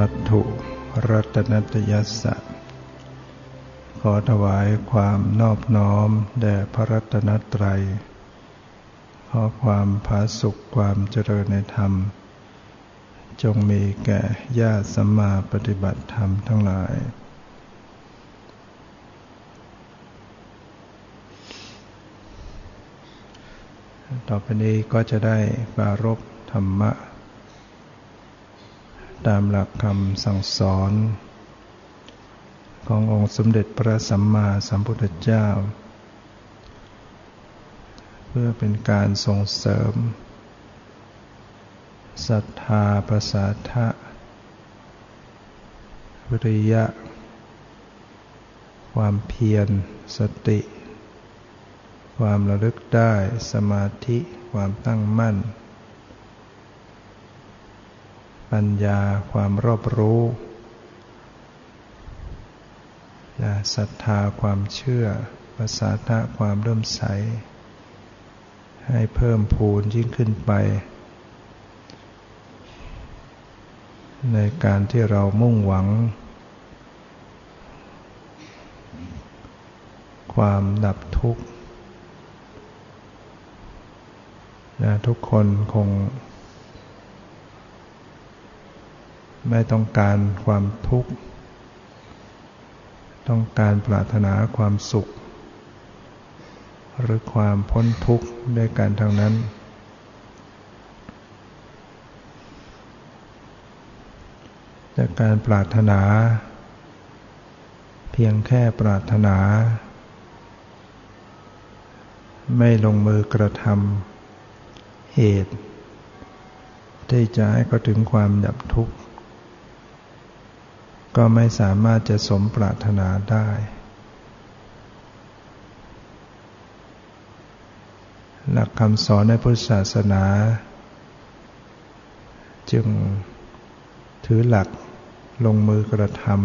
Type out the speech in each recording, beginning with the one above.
นมัตถุรัตนตยัสสะ ขอถวายความนอบน้อมแด่พระรัตนตรัย ขอความผาสุขความเจริญในธรรม จงมีแก่ญาติสัมมาปฏิบัติธรรมทั้งหลาย ต่อไปนี้ก็จะได้ปารบธรรมะ ตามหลักคำสั่งสอน ขององค์สมเด็จพระสัมมาสัมพุทธเจ้า เพื่อเป็นการส่งเสริมศรัทธาประสาทะวิริยะ ความเพียรสติ ความระลึกได้สมาธิความตั้งมั่น ปัญญาความรอบรู้ศรัทธาความเชื่อภาษาทะความเริ่มใส ให้เพิ่มพูนยิ่งขึ้นไป ในการที่เรามุ่งหวัง ความดับทุกข์นะทุกคนคง ไม่ต้องการความทุกข์ ต้องการปรารถนาความสุข หรือความพ้นทุกข์ด้วยกันทางนั้น แต่การปรารถนา เพียงแค่ปรารถนา ไม่ลงมือกระทำเหตุที่จะให้เขาถึงความดับทุกข์ ก็ไม่สามารถจะสมปรารถนาได้ หลักคำสอนในพุทธศาสนา จึงถือหลักลงมือกระทำ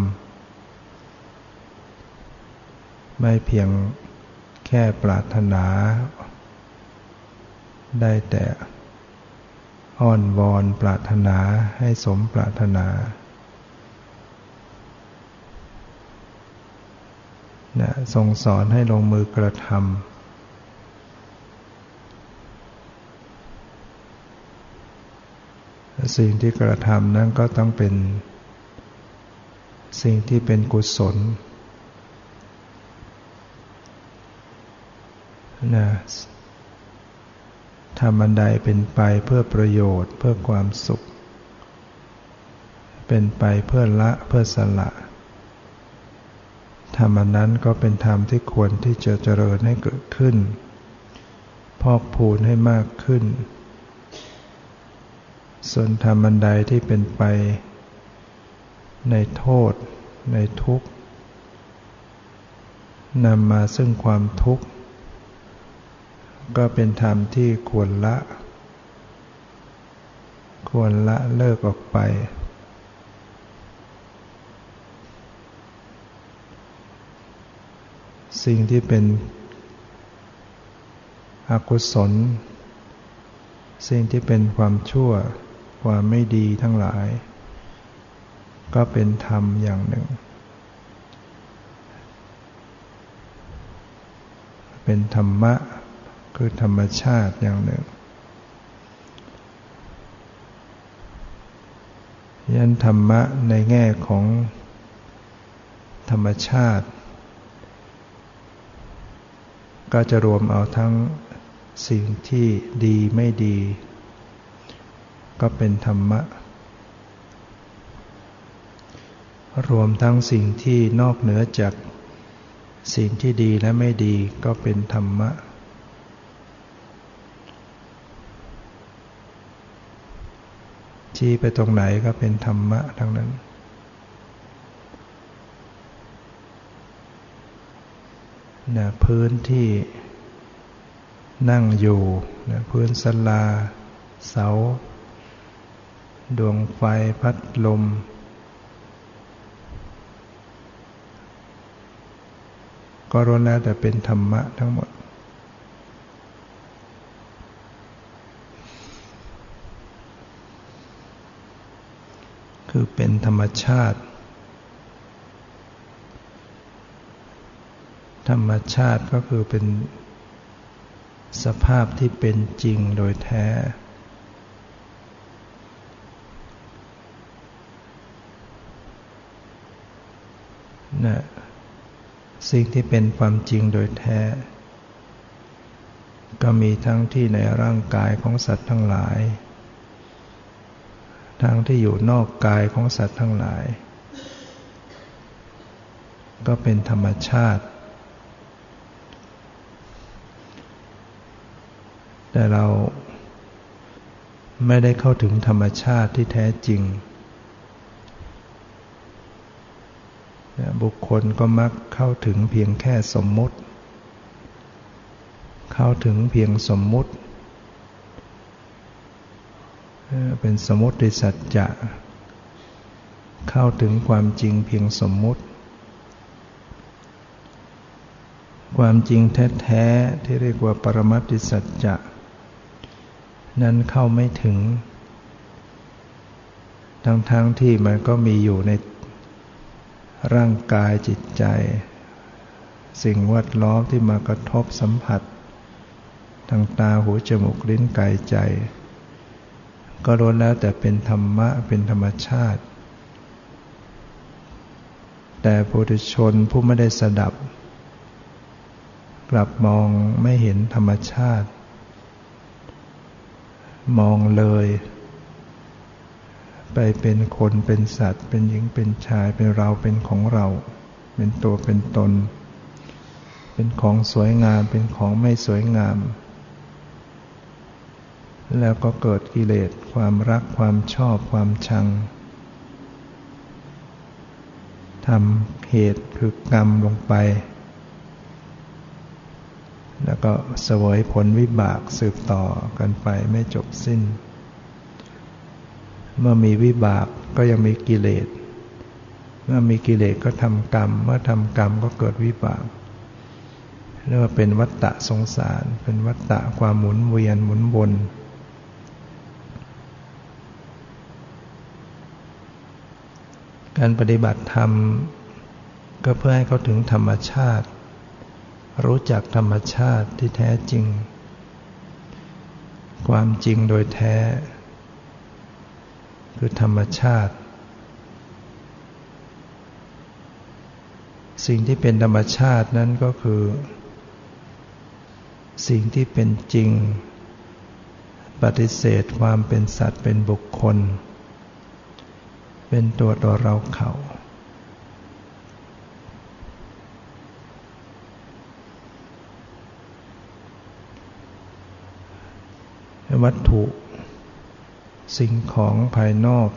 ไม่เพียงแค่ปรารถนา ได้แต่อ้อนวอนปรารถนาให้สมปรารถนา นะทรงสอนให้ลงมือกระทำสิ่งที่กระทำนั้นก็ต้องเป็น สิ่งที่เป็นกุศลนะทำอันใดเป็นไปเพื่อประโยชน์เพื่อความสุข เป็นไปเพื่อละเพื่อสละ ธรรมนั้นก็เป็นธรรมที่ควรที่จะเจริญให้เกิดขึ้น พอกพูนให้มากขึ้น ส่วนธรรมันใดที่เป็นไป ในโทษ ในทุกข์นำมาซึ่งความทุกข์ ก็เป็นธรรมที่ควรละ ควรละเลิกออกไป สิ่งที่เป็นอกุศล สิ่งที่เป็นความชั่ว ความไม่ดีทั้งหลาย ก็เป็นธรรมอย่างหนึ่ง เป็นธรรมะ คือธรรมชาติอย่างหนึ่งยันธรรมะในแง่ของธรรมชาติ ก็จะรวมเอาทั้งสิ่งที่ดีไม่ดี ก็เป็นธรรมะ รวมทั้งสิ่งที่นอกเหนือจากสิ่งที่ดีและไม่ดีก็เป็นธรรมะ ชี้ไปตรงไหนก็เป็นธรรมะทั้งนั้น นะพื้นที่นั่งอยู่นะพื้นสลา เสา ดวงไฟพัดลม ก็รู้แล้วแต่เป็นธรรมะทั้งหมดคคือเป็นธรรมชาติ ธรรมชาติก็คือเป็นสภาพที่เป็นจริงโดยแท้ นะสิ่งที่เป็นความจริงโดยแท้ ก็มีทั้งที่ในร่างกายของสัตว์ทั้งหลาย ทั้งที่อยู่นอกกายของสัตว์ทั้งหลาย ก็เป็นธรรมชาติ แต่เราไม่ได้เข้าถึงธรรมชาติที่แท้จริง บุคคลก็มักเข้าถึงเพียงแค่สมมุติ เข้าถึงเพียงสมมุติ เป็นสมมติสัจจะ เข้าถึงความจริงเพียงสมมุติ ความจริงแท้ ๆ ที่เรียกว่าปรมัติสัจจะ นั้นเข้าไม่ถึง ทั้งๆทที่มันก็มีอยู่ในร่างกายจิตใจ สิ่งวัดล้อมที่มากระทบสัมผัสทางตาหูจมูกลิ้นกายใจ ก็ล้วนแล้วแต่เป็นธรรมะเป็นธรรมชาติ แต่ปุถุชนผู้ไม่ได้สดับ กลับมองไม่เห็นธรรมชาติ มองเลย ไปเป็นคนเป็นสัตว์ เป็นหญิงเป็นชายเป็นเราเป็นของเรา เป็นตัวเป็นตน เป็นของสวยงามเป็นของไม่สวยงาม แล้วก็เกิดกิเลสความรักความชอบความชังทำเหตุคือกรรมลงไป แล้วก็เสวยผลวิบากสืบต่อกันไปไม่จบสิ้น เมื่อมีวิบากก็ยังมีกิเลส เมื่อมีกิเลสก็ทำกรรม เมื่อทำกรรมก็เกิดวิบากเรียกว่าเป็นวัฏฏะสงสาร เป็นวัฏฏะความหมุนเวียนหมุนวนการปฏิบัติธรรม ก็เพื่อให้เขาถึงธรรมชาติ รู้จักธรรมชาติที่แท้จริง ความจริงโดยแท้ คือธรรมชาติ สิ่งที่เป็นธรรมชาตินั้นก็คือ สิ่งที่เป็นจริง ปฏิเสธความเป็นสัตว์เป็นบุคคล เป็นตัวตัวเราเขา วัตถุ สิ่งของภายนอก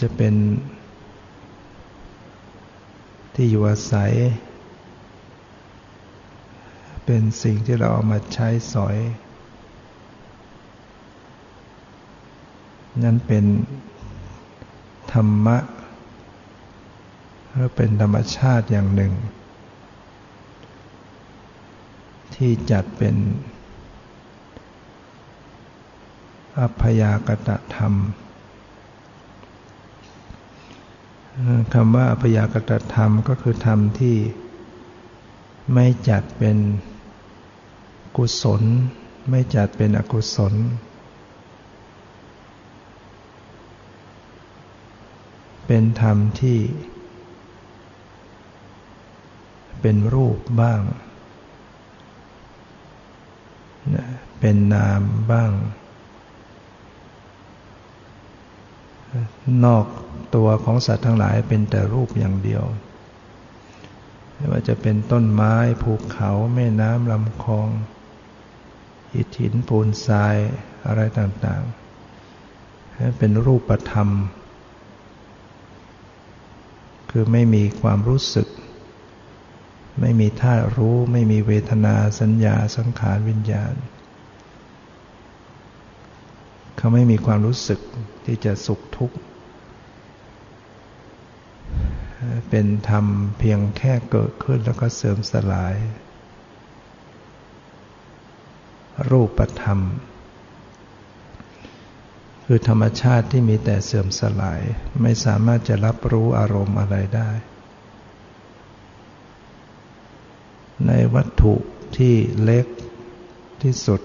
จะเป็นที่อยู่อาศัย เป็นสิ่งที่เราเอามาใช้สอย นั่นเป็นธรรมะหรือเป็นธรรมชาติอย่างหนึ่ง ที่จัดเป็นอัพยากตะธรรมคำว่าอัพยากตะธรรมก็คือธรรมที่ไม่จัดเป็นกุศล ไม่จัดเป็นอกุศล เป็นธรรมที่เป็นรูปบ้าง เป็นนามบ้าง นอกตัวของสัตว์ทั้งหลายเป็นแต่รูปอย่างเดียวไม่ว่าจะเป็นต้นไม้ภูเขาแม่น้ำลำคลองหินหินปูนทรายอะไรต่างๆเป็นรูปธรรม คือไม่มีความรู้สึก ไม่มีท่ารู้ ไม่มีเวทนาสัญญาสังขารวิญญาณ เขาไม่มีความรู้สึกที่จะสุขทุกข์ เป็นธรรมเพียงแค่เกิดขึ้นแล้วก็เสื่อมสลาย รูปธรรม คือธรรมชาติที่มีแต่เสื่อมสลาย ไม่สามารถจะรับรู้อารมณ์อะไรได้ ในวัตถุที่เล็กที่สุด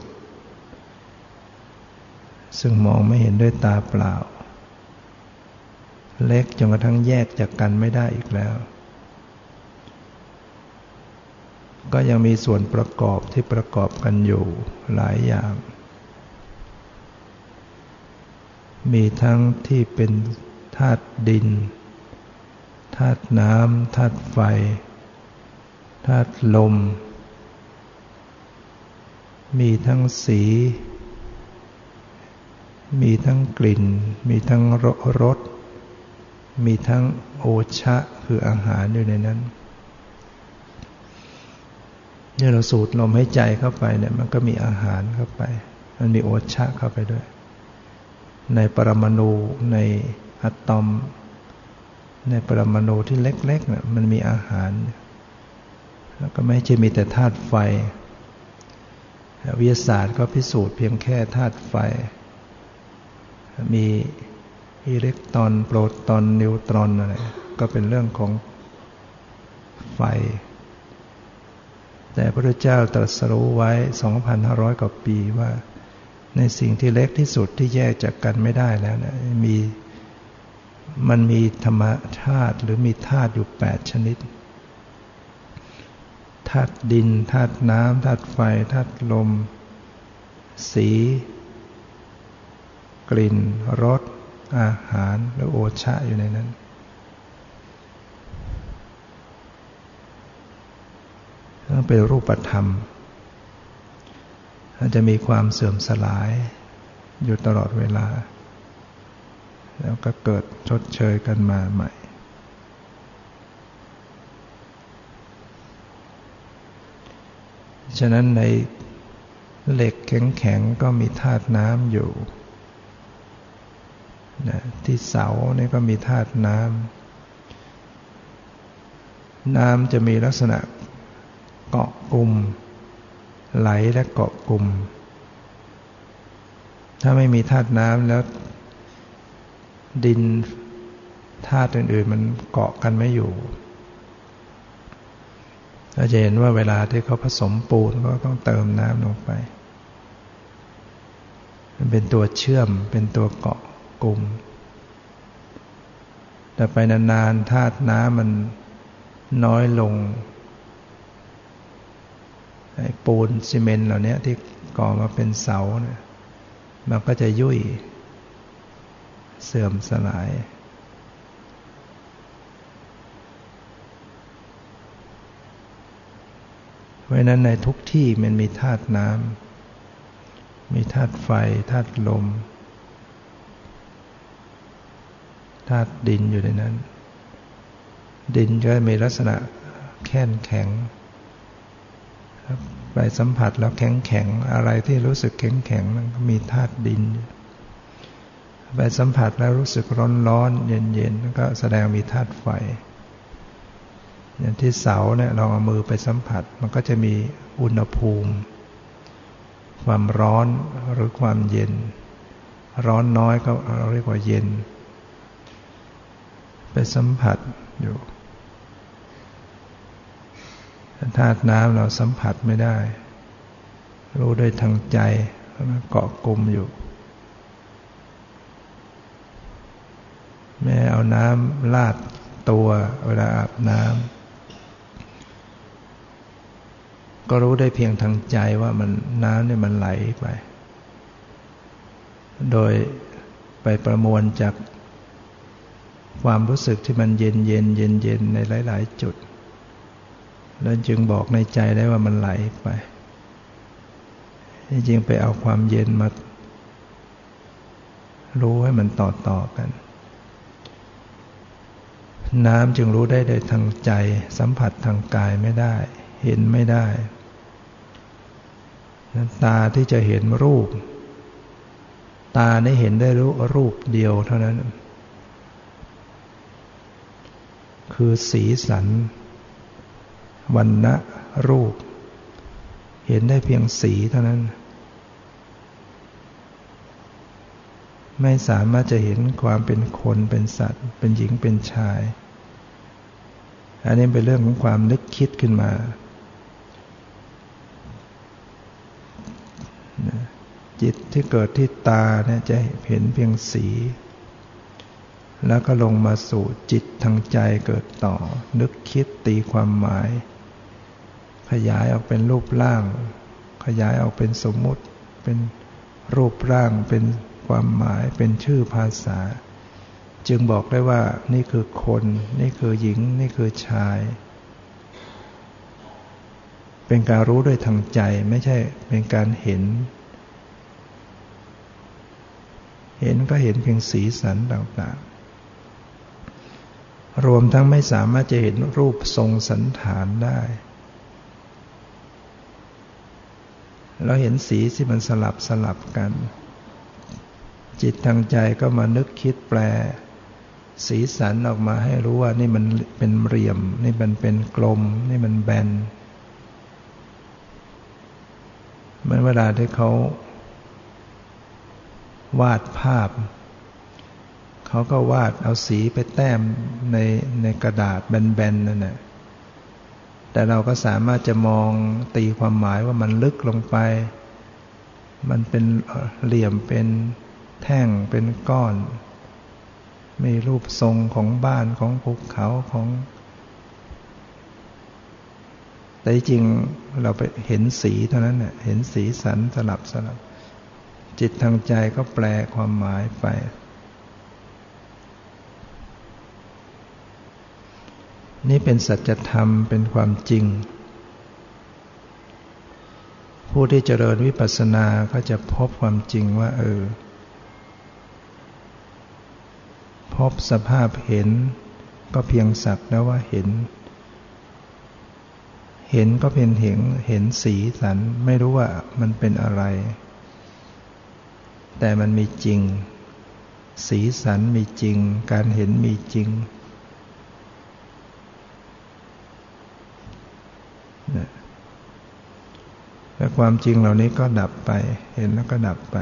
ซึ่งมองไม่เห็นด้วยตาเปล่า เล็กจนกระทั่งแยกจากกันไม่ได้อีกแล้ว ก็ยังมีส่วนประกอบที่ประกอบกันอยู่หลายอย่าง มีทั้งที่เป็นธาตุดินธาตุน้ำธาตุไฟธ ธาตุลม มีทั้งสี มีทั้งกลิ่น มีทั้งรส มีทั้งโอชะคืออาหารอยู่ในนั้นเนี่ยเราสูดลมให้ใจเข้าไปเนี่ยมันก็มีอาหารเข้าไป มันมีโอชะเข้าไปด้วย ในปรมาณูในอะตอม ในปรมาณูที่เล็กๆเนี่ยมันมีอาหาร แล้วก็ไม่ใช่มีแต่ธาตุไฟ วิทยาศาสตร์ก็พิสูจน์เพียงแค่ธาตุไฟ มีอิเล็กตรอน โปรตอน นิวตรอนอะไรก็เป็นเรื่องของไฟ แต่พระเจ้าตรัสรู้ไว้ 2,500 กว่าปีว่า ในสิ่งที่เล็กที่สุดที่แยกจากกันไม่ได้แล้วนะมีมันมีธรรมธาตุหรือมีธาตุอยู่แปดชนิด ธาตุดินธาตุน้ำธาตุไฟธาตุลม สี กลิ่นรสอาหารและโอชะอยู่ในนั้น ต้องเป็นรูปธรรมจะมีความเสื่อมสลายอยู่ตลอดเวลา แล้วก็เกิดชดเชยกันมาใหม่ ฉะนั้นในเหล็กแข็งๆก็มีธาตุน้ำอยู่นะที่เสาเนี่ยก็มีธาตุน้ำน้ำจะมีลักษณะเกาะกลุ่ม ไหลและเกาะกลุ่ม ถ้าไม่มีธาตุน้ำแล้ว ดินธาตุอื่นๆ มันเกาะกันไม่อยู่ เราจะเห็นว่าเวลาที่เขาผสมปูนก็ต้องเติมน้ำลงไป มันเป็นตัวเชื่อมเป็นตัวเกาะกลุ่ม แต่ไปนานๆธาตุน้ำมันน้อยลงปูนซีเมนต์เหล่านี้ที่ก่อมาเป็นเสาเนี่ยมันก็จะยุ่ย เสื่อมสลาย เพราะนั้นในทุกที่มันมีธาตุน้ำมีธาตุไฟธาตุลมธาตุดินอยู่ในนั้น ดินก็มีลักษณะแข็งแข็งไปสัมผัสแล้วแข็งแข็งอะไรที่รู้สึกแข็งแข็งมันก็มีธาตุดินไปสัมผัสแล้วรู้สึกร้อนร้อนเย็นเย็นก็แสดงมีธาตุไฟ อย่างที่เสาเนี่ยลองเอามือไปสัมผัส มันก็จะมีอุณหภูมิ ความร้อนหรือความเย็น ร้อนน้อยก็เราเรียกว่าเย็น ไปสัมผัสอยู่ธาตุน้ำเราสัมผัสไม่ได้ รู้ด้วยทางใจมันเกาะกลุ่มอยู่ แม่เอาน้ำลาดตัวเวลาอาบน้ำ ก็รู้ได้เพียงทางใจว่ามันน้ำเนี่ยมันไหลไป โดยไปประมวลจากความรู้สึกที่มันเย็นเย็นเย็นเย็นในหลาย ๆ จุด แล้วจึงบอกในใจได้ว่ามันไหลไปจริงไปเอาความเย็นมา รู้ให้มันต่อต่อกัน น้ำจึงรู้ได้โดยทางใจ สัมผัสทางกายไม่ได้ เห็นไม่ได้ ตาที่จะเห็นรูป ตาได้เห็นได้รู้รูปเดียวเท่านั้น คือสีสันวันณะรูป เห็นได้เพียงสีเท่านั้น ไม่สามารถจะเห็นความเป็นคนเป็นสัตว์ เป็นหญิงเป็นชาย อันนี้เป็นเรื่องของความนึกคิดขึ้นมา จิตที่เกิดที่ตาเนี่ยจะเห็นเพียงสี แล้วก็ลงมาสู่จิตทางใจเกิดต่อ นึกคิดตีความหมาย ขยายออกเป็นรูปร่าง ขยายออกเป็นสมมุติ เป็นรูปร่างเป็นความหมายเป็นชื่อภาษา จึงบอกได้ว่านี่คือคน นี่คือหญิง นี่คือชาย เป็นการรู้ด้วยทางใจไม่ใช่เป็นการเห็น เห็นก็เห็นเพียงสีสันต่างๆ รวมทั้งไม่สามารถจะเห็นรูปทรงสันฐานได้ เราเห็นสีที่มันสลับสลับกัน จิตทางใจก็มานึกคิดแปล สีสันออกมาให้รู้ว่านี่มันเป็นเหลี่ยม นี่มันเป็นกลม นี่มันแบนเหมือนเวลาที่เขา วาดภาพ เขาก็วาดเอาสีไปแต้มในในกระดาษแบนๆนั่นแหละแต่เราก็สามารถจะมองตีความหมายว่ามันลึกลงไป มันเป็นเหลี่ยมเป็นแท่งเป็นก้อน มีรูปทรงของบ้านของภูเขาของ แต่จริงเราไปเห็นสีเท่านั้นเนี่ยเห็นสีสันสลับสลับ จิตทางใจก็แปลความหมายไป นี่เป็นสัจธรรมเป็นความจริง ผู้ที่เจริญวิปัสสนาก็จะพบความจริงว่า เออ พบสภาพเห็น ก็เพียงสักแล้วว่าเห็นเห็นก็เป็นเห็นเห็นสีสัน ไม่รู้ว่ามันเป็นอะไร แต่มันมีจริง สีสันมีจริง การเห็นมีจริงแต่ความจริงเหล่านี้ก็ดับไป เห็นแล้วก็ดับไป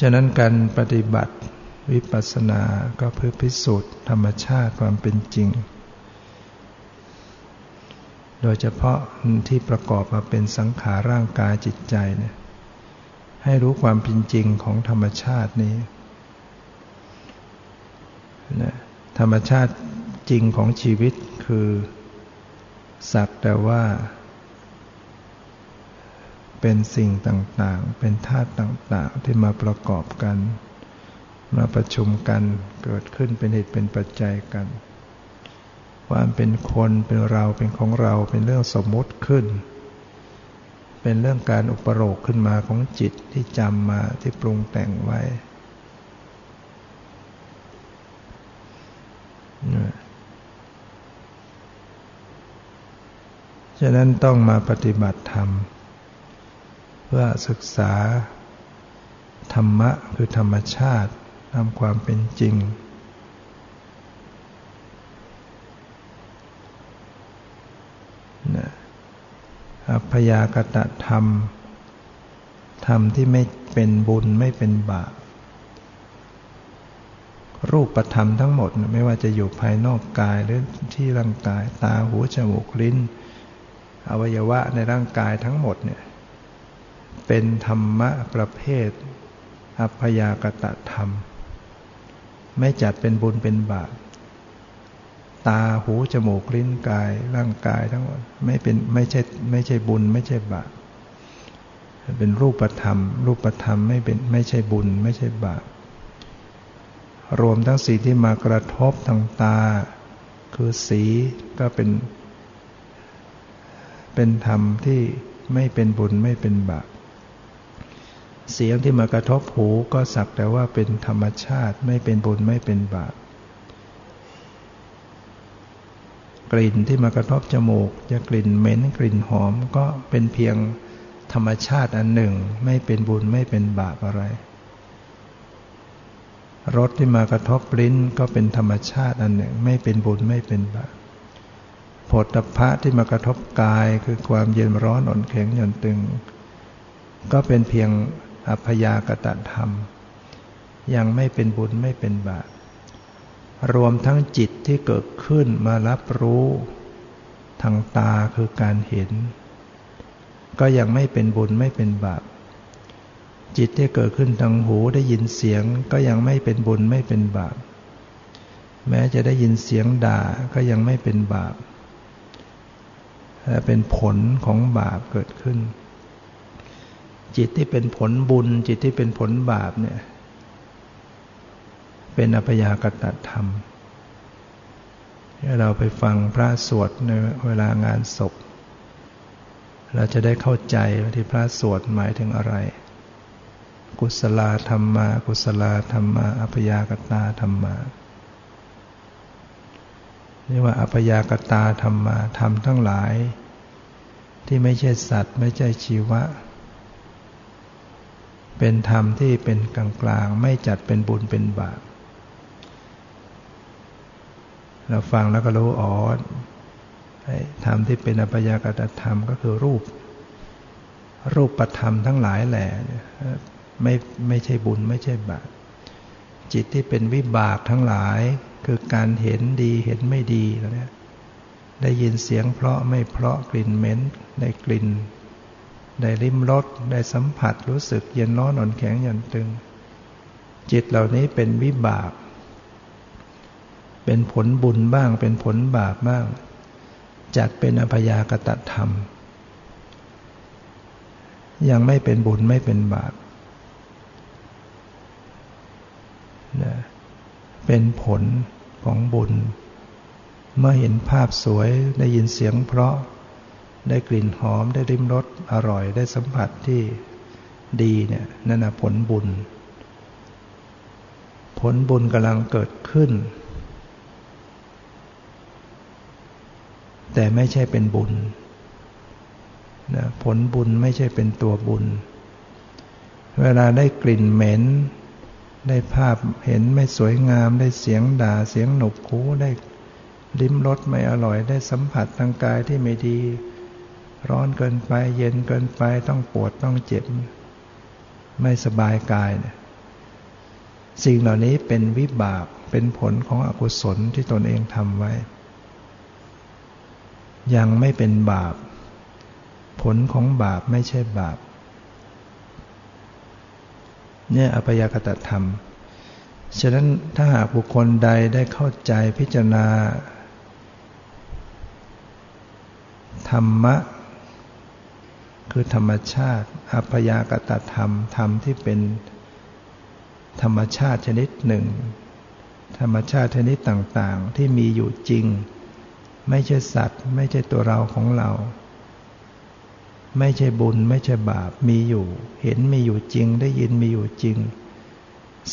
ฉะนั้นการปฏิบัติวิปัสสนาก็เพื่อพิสูจน์ธรรมชาติความเป็นจริง โดยเฉพาะที่ประกอบมาเป็นสังขารร่างกายจิตใจเนี่ยให้รู้ความเป็นจริงของธรรมชาตินี้นะธรรมชาติจริงของชีวิตคือสักแต่ว่า เป็นสิ่งต่างๆ เป็นธาตุต่างๆ ที่มาประกอบกัน มาประชุมกันเกิดขึ้นเป็นเหตุเป็นปัจจัยกัน ความเป็นคนเป็นเราเป็นของเราเป็นเรื่องสมมติขึ้น เป็นเรื่องการอุปโลกขึ้นมาของจิตที่จำมาที่ปรุงแต่งไว้ ฉะนั้นต้องมาปฏิบัติธรรม เพื่อศึกษาธรรมะคือธรรมชาติตามความเป็นจริงนะอั พยากตะธรรม ธรรมที่ไม่เป็นบุญไม่เป็นบาปรูปธรรมทั้งหมดไม่ว่าจะอยู่ภายนอกกายหรือที่ร่างกายตาหูจมูกลิ้น อวัยวะในร่างกายทั้งหมดเนี่ยเป็นธรรมะประเภท อัพยากตะธรรม ไม่จัดเป็นบุญเป็นบาป ตาหูจมูกลิ้นกายร่างกายทั้งหมดไม่เป็นไม่ใช่ไม่ใช่บุญ ไม่ใช่บาปเป็นรูปธรรม รูปธรรมไม่เป็นไม่ใช่บุญ ไม่ใช่บาปรวมทั้งสีที่มากระทบทางตา คือสีก็เป็น เป็นธรรมที่ไม่เป็นบุญไม่เป็นบาปเสียงที่มากระทบหูก็สักแต่ว่าเป็นธรรมชาติไม่เป็นบุญไม่เป็นบาป กลิ่นที่มากระทบจมูก จะกลิ่นเหม็นกลิ่นหอมก็เป็นเพียงธรรมชาติอันหนึ่ง ไม่เป็นบุญไม่เป็นบาปอะไรรสที่มากระทบลิ้นก็เป็นธรรมชาติอันหนึ่ง ไม่เป็นบุญไม่เป็นบาปผลตภะที่มากระทบกายคือความเย็นร้อนอ่อนแข็งหย่อนตึง ก็เป็นเพียงอัพยากตธรรม ยังไม่เป็นบุญไม่เป็นบาป รวมทั้งจิตที่เกิดขึ้นมารับรู้ทางตาคือการเห็น ก็ยังไม่เป็นบุญไม่เป็นบาปจิตที่เกิดขึ้นทางหูได้ยินเสียงก็ยังไม่เป็นบุญไม่เป็นบาปแม้จะได้ยินเสียงด่าก็ยังไม่เป็นบาปแต่เป็นผลของบาปเกิดขึ้น จิตที่เป็นผลบุญจิตที่เป็นผลบาปเนี่ย เป็นอัพยากตธรรม เราไปฟังพระสวดในเวลางานศพ เราจะได้เข้าใจว่าที่พระสวดหมายถึงอะไร กุศลธรรมา กุศลธรรมาอัพยากตาธรรมานี่ว่าอัพยากตาธรรมาธรรมทั้งหลาย ที่ไม่ใช่สัตว์ ไม่ใช่ชีวะ เป็นธรรมที่เป็นกลางๆ ไม่จัดเป็นบุญเป็นบาป เราฟังแล้วก็รู้อ๋อธรรมที่เป็นอภยากตธรรมก็คือรูป รูปประธรรมทั้งหลายแหละไม่ไม่ใช่บุญไม่ใช่บาปจิตที่เป็นวิบากทั้งหลาย คือการเห็นดีเห็นไม่ดีแล้วเนี่ยได้ยินเสียงเพราะไม่เพราะกลิ่นเหม็นได้กลิ่น ได้ริมรสได้สัมผัสรู้สึกเย็นร้อนอ่อนแข็งหย่อนตึง จิตเหล่านี้เป็นวิบาก เป็นผลบุญบ้าง เป็นผลบาปบ้างจัดเป็นอภยากตธรรม ยังไม่เป็นบุญไม่เป็นบาปนะเป็นผลของบุญ เมื่อเห็นภาพสวยได้ยินเสียงเพราะได้กลิ่นหอมได้ริมรสอร่อยได้สัมผัสที่ดีเนี่ยนั่นนะผลบุญ ผลบุญกำลังเกิดขึ้น แต่ไม่ใช่เป็นบุญนะผลบุญไม่ใช่เป็นตัวบุญ เวลาได้กลิ่นเหม็น ได้ภาพเห็นไม่สวยงาม ได้เสียงด่าเสียงหนกคูได้ลิ้มรสไม่อร่อย ได้สัมผัสทางกายที่ไม่ดี ร้อนเกินไป เย็นเกินไปต้องปวดต้องเจ็บ ไม่สบายกายเนี่ยสิ่งเหล่านี้เป็นวิบากเป็นผลของอกุศลที่ตนเองทำไว้ ยังไม่เป็นบาป ผลของบาปไม่ใช่บาป เนี่ยอภยกตธรรม ฉะนั้นถ้าหากบุคคลใดได้เข้าใจพิจารณา ธรรมะ คือธรรมชาติอภยากตธรรม ธรรมที่เป็นธรรมชาติชนิดหนึ่ง ธรรมชาติชนิดต่างๆ ที่มีอยู่จริง ไม่ใช่สัตว์ ไม่ใช่ตัวเราของเรา ไม่ใช่บุญ ไม่ใช่บาปมีอยู่ เห็นมีอยู่จริงได้ยินมีอยู่จริง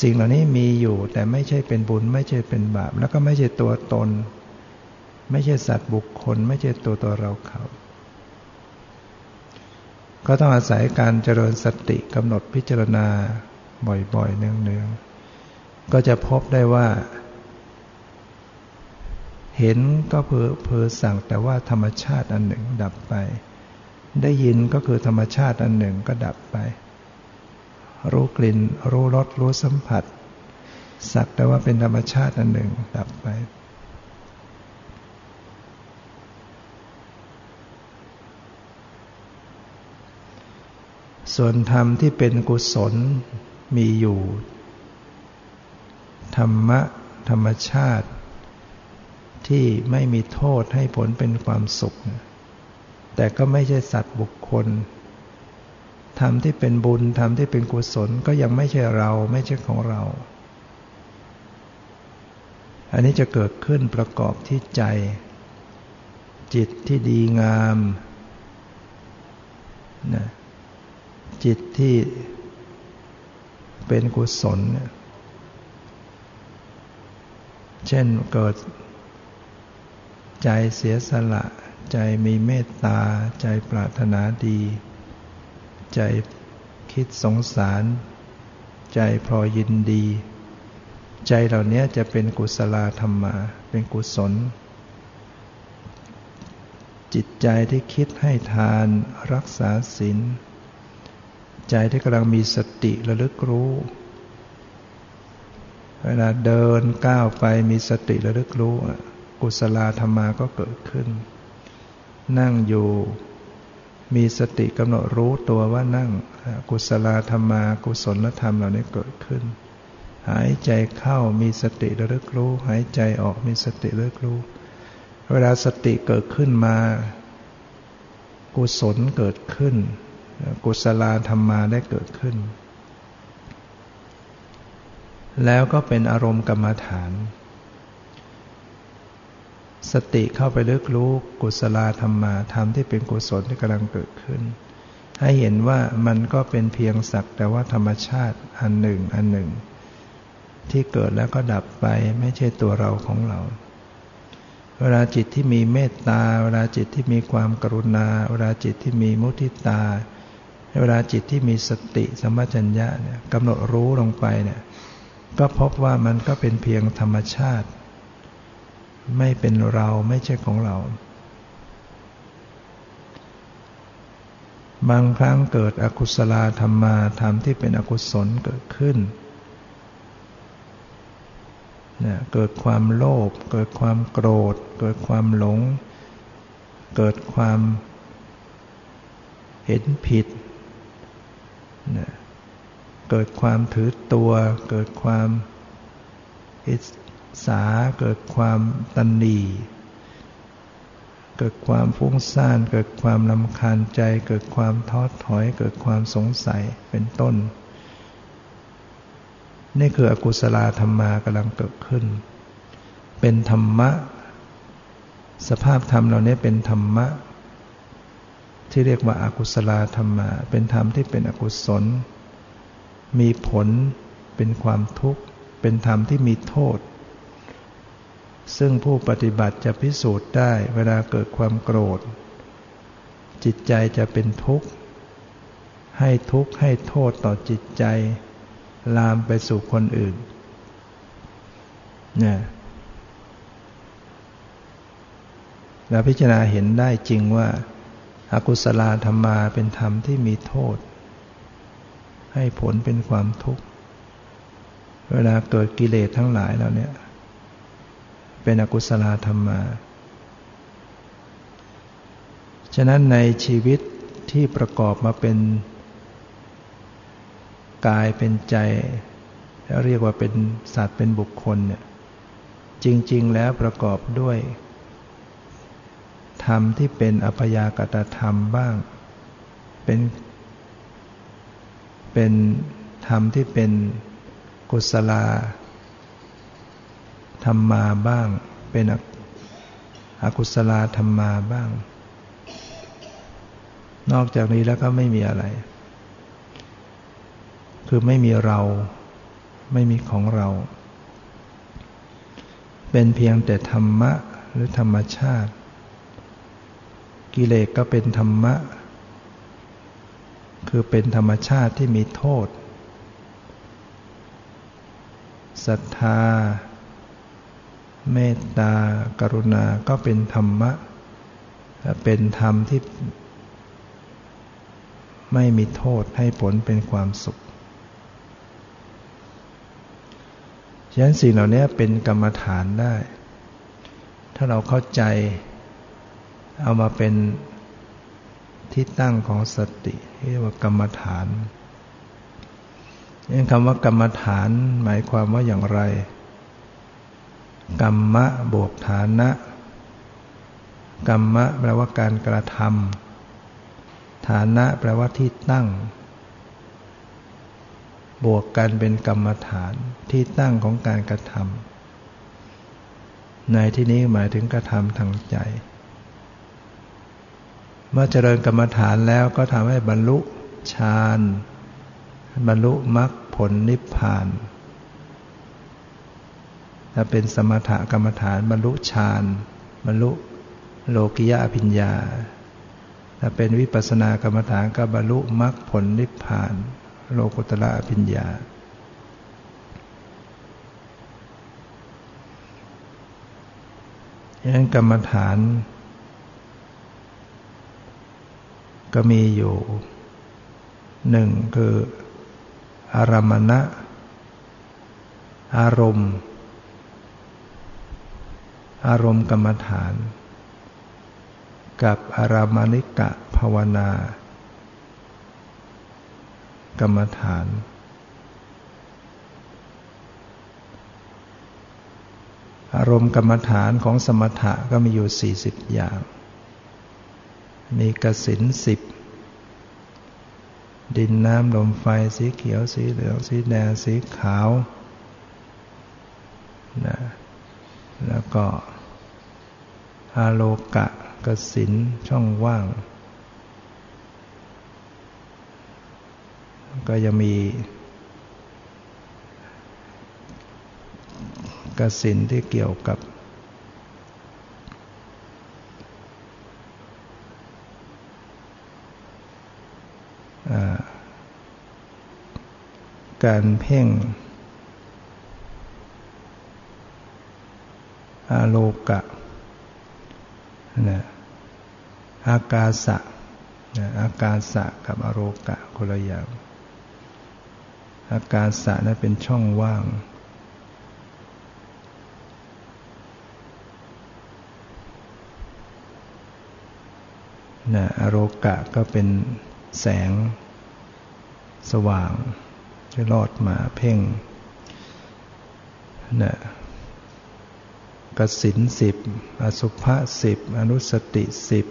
สิ่งเหล่านี้มีอยู่แต่ไม่ใช่เป็นบุญ ไม่ใช่เป็นบาป แล้วก็ไม่ใช่ตัวตน ไม่ใช่สัตว์บุคคล ไม่ใช่ตัวตัวเราเขา ก็ต้องอาศัยการเจริญสติกำหนดพิจารณาบ่อยๆเนืองๆก็จะพบได้ว่า เห็นก็เพอเพอสั่งแต่ว่าธรรมชาติอันหนึ่งดับไป ได้ยินก็คือธรรมชาติอันหนึ่งก็ดับไป รู้กลิ่น รู้รสรู้สัมผัส สักแต่ว่าเป็นธรรมชาติอันหนึ่งดับไปส่วนธรรมที่เป็นกุศลมีอยู่ ธรรมะ ธรรมชาติ ที่ไม่มีโทษให้ผลเป็นความสุข แต่ก็ไม่ใช่สัตว์บุคคลทำที่เป็นบุญทำที่เป็นกุศลก็ยังไม่ใช่เราไม่ใช่ของเรา อันนี้จะเกิดขึ้นประกอบที่ใจ จิตที่ดีงามนะจิตที่เป็นกุศล เช่นเกิด ใจเสียสละ ใจมีเมตตา ใจปรารถนาดี ใจคิดสงสาร ใจพอยินดี ใจเหล่านี้จะเป็นกุศลธรรมมา เป็นกุศล จิตใจที่คิดให้ทานรักษาศีลใจที่กำลังมีสติระลึกรู้ เวลาเดินก้าวไปมีสติระลึกรู้ กุศลธรรมาก็เกิดขึ้น นั่งอยู่มีสติกำหนดรู้ตัวว่านั่ง กุศลธรรมากุศลธรรมเหล่านี้เกิดขึ้น หายใจเข้ามีสติระลึกรู้ หายใจออกมีสติระลึกรู้ เวลาสติเกิดขึ้นมา กุศลเกิดขึ้น กุศลธรรมาได้เกิดขึ้น แล้วก็เป็นอารมณ์กรรมฐาน สติเข้าไปลึกรู้กุศลธรรมาธรรมที่เป็นกุศลที่กำลังเกิดขึ้น ให้เห็นว่ามันก็เป็นเพียงสักแต่ว่าธรรมชาติอันหนึ่งอันหนึ่ง ที่เกิดแล้วก็ดับไปไม่ใช่ตัวเราของเรา เวลาจิตที่มีเมตตา เวลาจิตที่มีความกรุณา เวลาจิตที่มีมุทิตา เวลาจิตที่มีสติสมัจัญญะเนี่ยกำหนดรู้ลงไปเนี่ยก็พบว่ามันก็เป็นเพียงธรรมชาติ ไม่เป็นเราไม่ใช่ของเรา บางครั้งเกิดอกุศลธรรมาธรรมที่เป็นอกุศลเกิดขึ้นเนี่ยเกิดความโลภเกิดความโกรธ เกิดความหลง เกิดความเห็นผิดเนี่ยเกิดความถือตัว เกิดความ สาเกิดความตันดีเกิดความฟุ้งซ่าน เกิดความลำคาญใจ เกิดความท้อถอย เกิดความสงสัยเป็นต้น นี่คืออกุศลธรรมากำลังเกิดขึ้น เป็นธรรมะ สภาพธรรมเหล่านี้เป็นธรรมะ ที่เรียกว่าอากุศลธรรมะเป็นธรรมที่เป็นอกุศล มีผล เป็นความทุกข์ เป็นธรรมที่มีโทษ ซึ่งผู้ปฏิบัติจะพิสูจน์ได้เวลาเกิดความโกรธ จิตใจจะเป็นทุกข์ ให้ทุกข์ให้โทษต่อจิตใจ ลามไปสู่คนอื่นเนี่ยแล้วพิจารณาเห็นได้จริงว่าอากุศลธรรมาเป็นธรรมที่มีโทษ ให้ผลเป็นความทุกข์ เวลาเกิดกิเลสทั้งหลายแล้วเนี่ย เป็นอกุศลธรรมา ฉะนั้นในชีวิตที่ประกอบมาเป็น กายเป็นใจ แล้วเรียกว่าเป็นสัตว์เป็นบุคคลเนี่ยจริง ๆ แล้วประกอบด้วย ธรรมที่เป็นอภยากตธรรมบ้าง เป็น เป็นธรรมที่เป็นกุศลา ธรรมมาบ้าง เป็นอกุศลาธรรมมาบ้าง นอกจากนี้แล้วก็ไม่มีอะไร คือไม่มีเรา ไม่มีของเรา เป็นเพียงแต่ธรรมะหรือธรรมชาติ กิเลสก็เป็นธรรมะ คือเป็นธรรมชาติที่มีโทษศรัทธา เมตตากรุณาก็เป็นธรรมะ เป็นธรรมที่ ไม่มีโทษให้ผลเป็นความสุขฉะนั้นสิ่งเหล่านี้เป็นกรรมฐานได้ ถ้าเราเข้าใจ เอามาเป็นที่ตั้งของสติเรียกว่ากรรมฐานนี่คำว่ากรรมฐานหมายความว่าอย่างไร กรรมะบวกฐานะ กรรมะแปลว่าการกระทำฐานะแปลว่าที่ตั้ง บวกกันเป็นกรรมฐานที่ตั้งของการกระทำในที่นี้หมายถึงกระทำทางใจ เมื่อเจริญกรรมฐานแล้วก็ทำให้บรรลุฌานบรรลุมรรคผลนิพพาน ถ้าเป็นสมถกรรมฐานบรรลุฌานบรรลุโลกิยาภิญญา ถ้าเป็นวิปัสสนากรรมฐานก็บรรลุมรรคผลนิพพาน โลกุตละภิญญาดังนั้นกรรมฐาน ก็มีอยู่หนึ่งคืออารมณะ อารมณ์ อารมณ์กรรมฐาน กับอารามณิกะภาวนา กรรมฐาน อารมณ์กรรมฐานของสมถะก็มีอยู่ 40 อย่าง มีกสินสิบดินน้ำลมไฟสีเขียวสีเหลืองสีแดงสีขาวนะ ก็อาโลกะกสินช่องว่าง ก็ยังมีกสินที่เกี่ยวกับ การเพ่งอา โลกะนะอากาสะนะอากาสะกับอโรกะคนละอย่างอากาสะนั้นเป็นช่องว่าง นะอโรกะก็เป็นแสงสว่างที่รอดมาเพ่งนะ กสินสิบอสุภะสิบอนุสติสิบ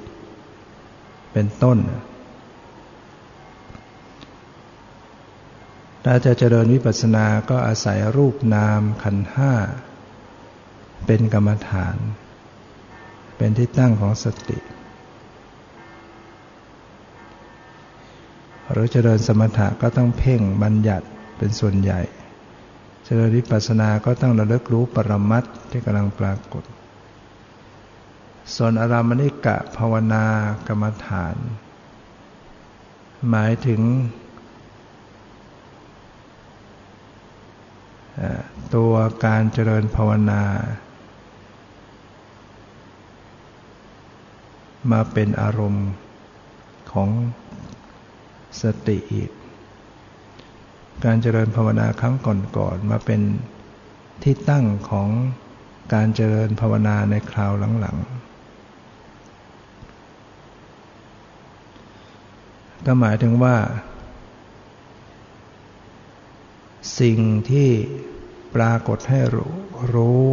เป็นต้นถ้าจะเจริญวิปัสสนาก็อาศัยรูปนามขันห้า เป็นกรรมฐาน เป็นที่ตั้งของสติ หรือเจริญสมถะก็ต้องเพ่งบัญญัติเป็นส่วนใหญ่ เจริญวิปัสสนาก็ต้องระลึกรู้ปรมัตที่กำลังปรากฏ ส่วนอารามณิกะภาวนากรรมฐาน หมายถึงตัวการเจริญภาวนา มาเป็นอารมณ์ของสติอีก การเจริญภาวนาครั้งก่อนๆมาเป็นที่ตั้งของการเจริญภาวนาในคราวหลังๆ ก็หมายถึงว่า สิ่งที่ปรากฏให้รู้